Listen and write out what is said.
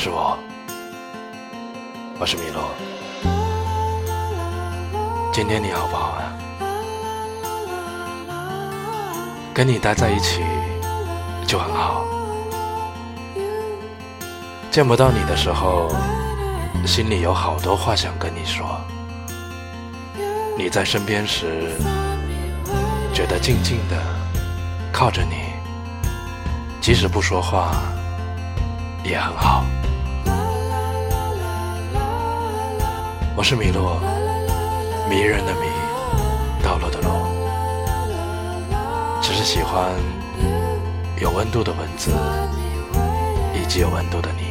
是我，我是米洛。今天你好不好啊？跟你待在一起就很好。见不到你的时候，心里有好多话想跟你说。你在身边时，觉得静静的靠着你，即使不说话也很好。我是米洛，迷人的迷，道路的路，只是喜欢有温度的文字，以及有温度的你。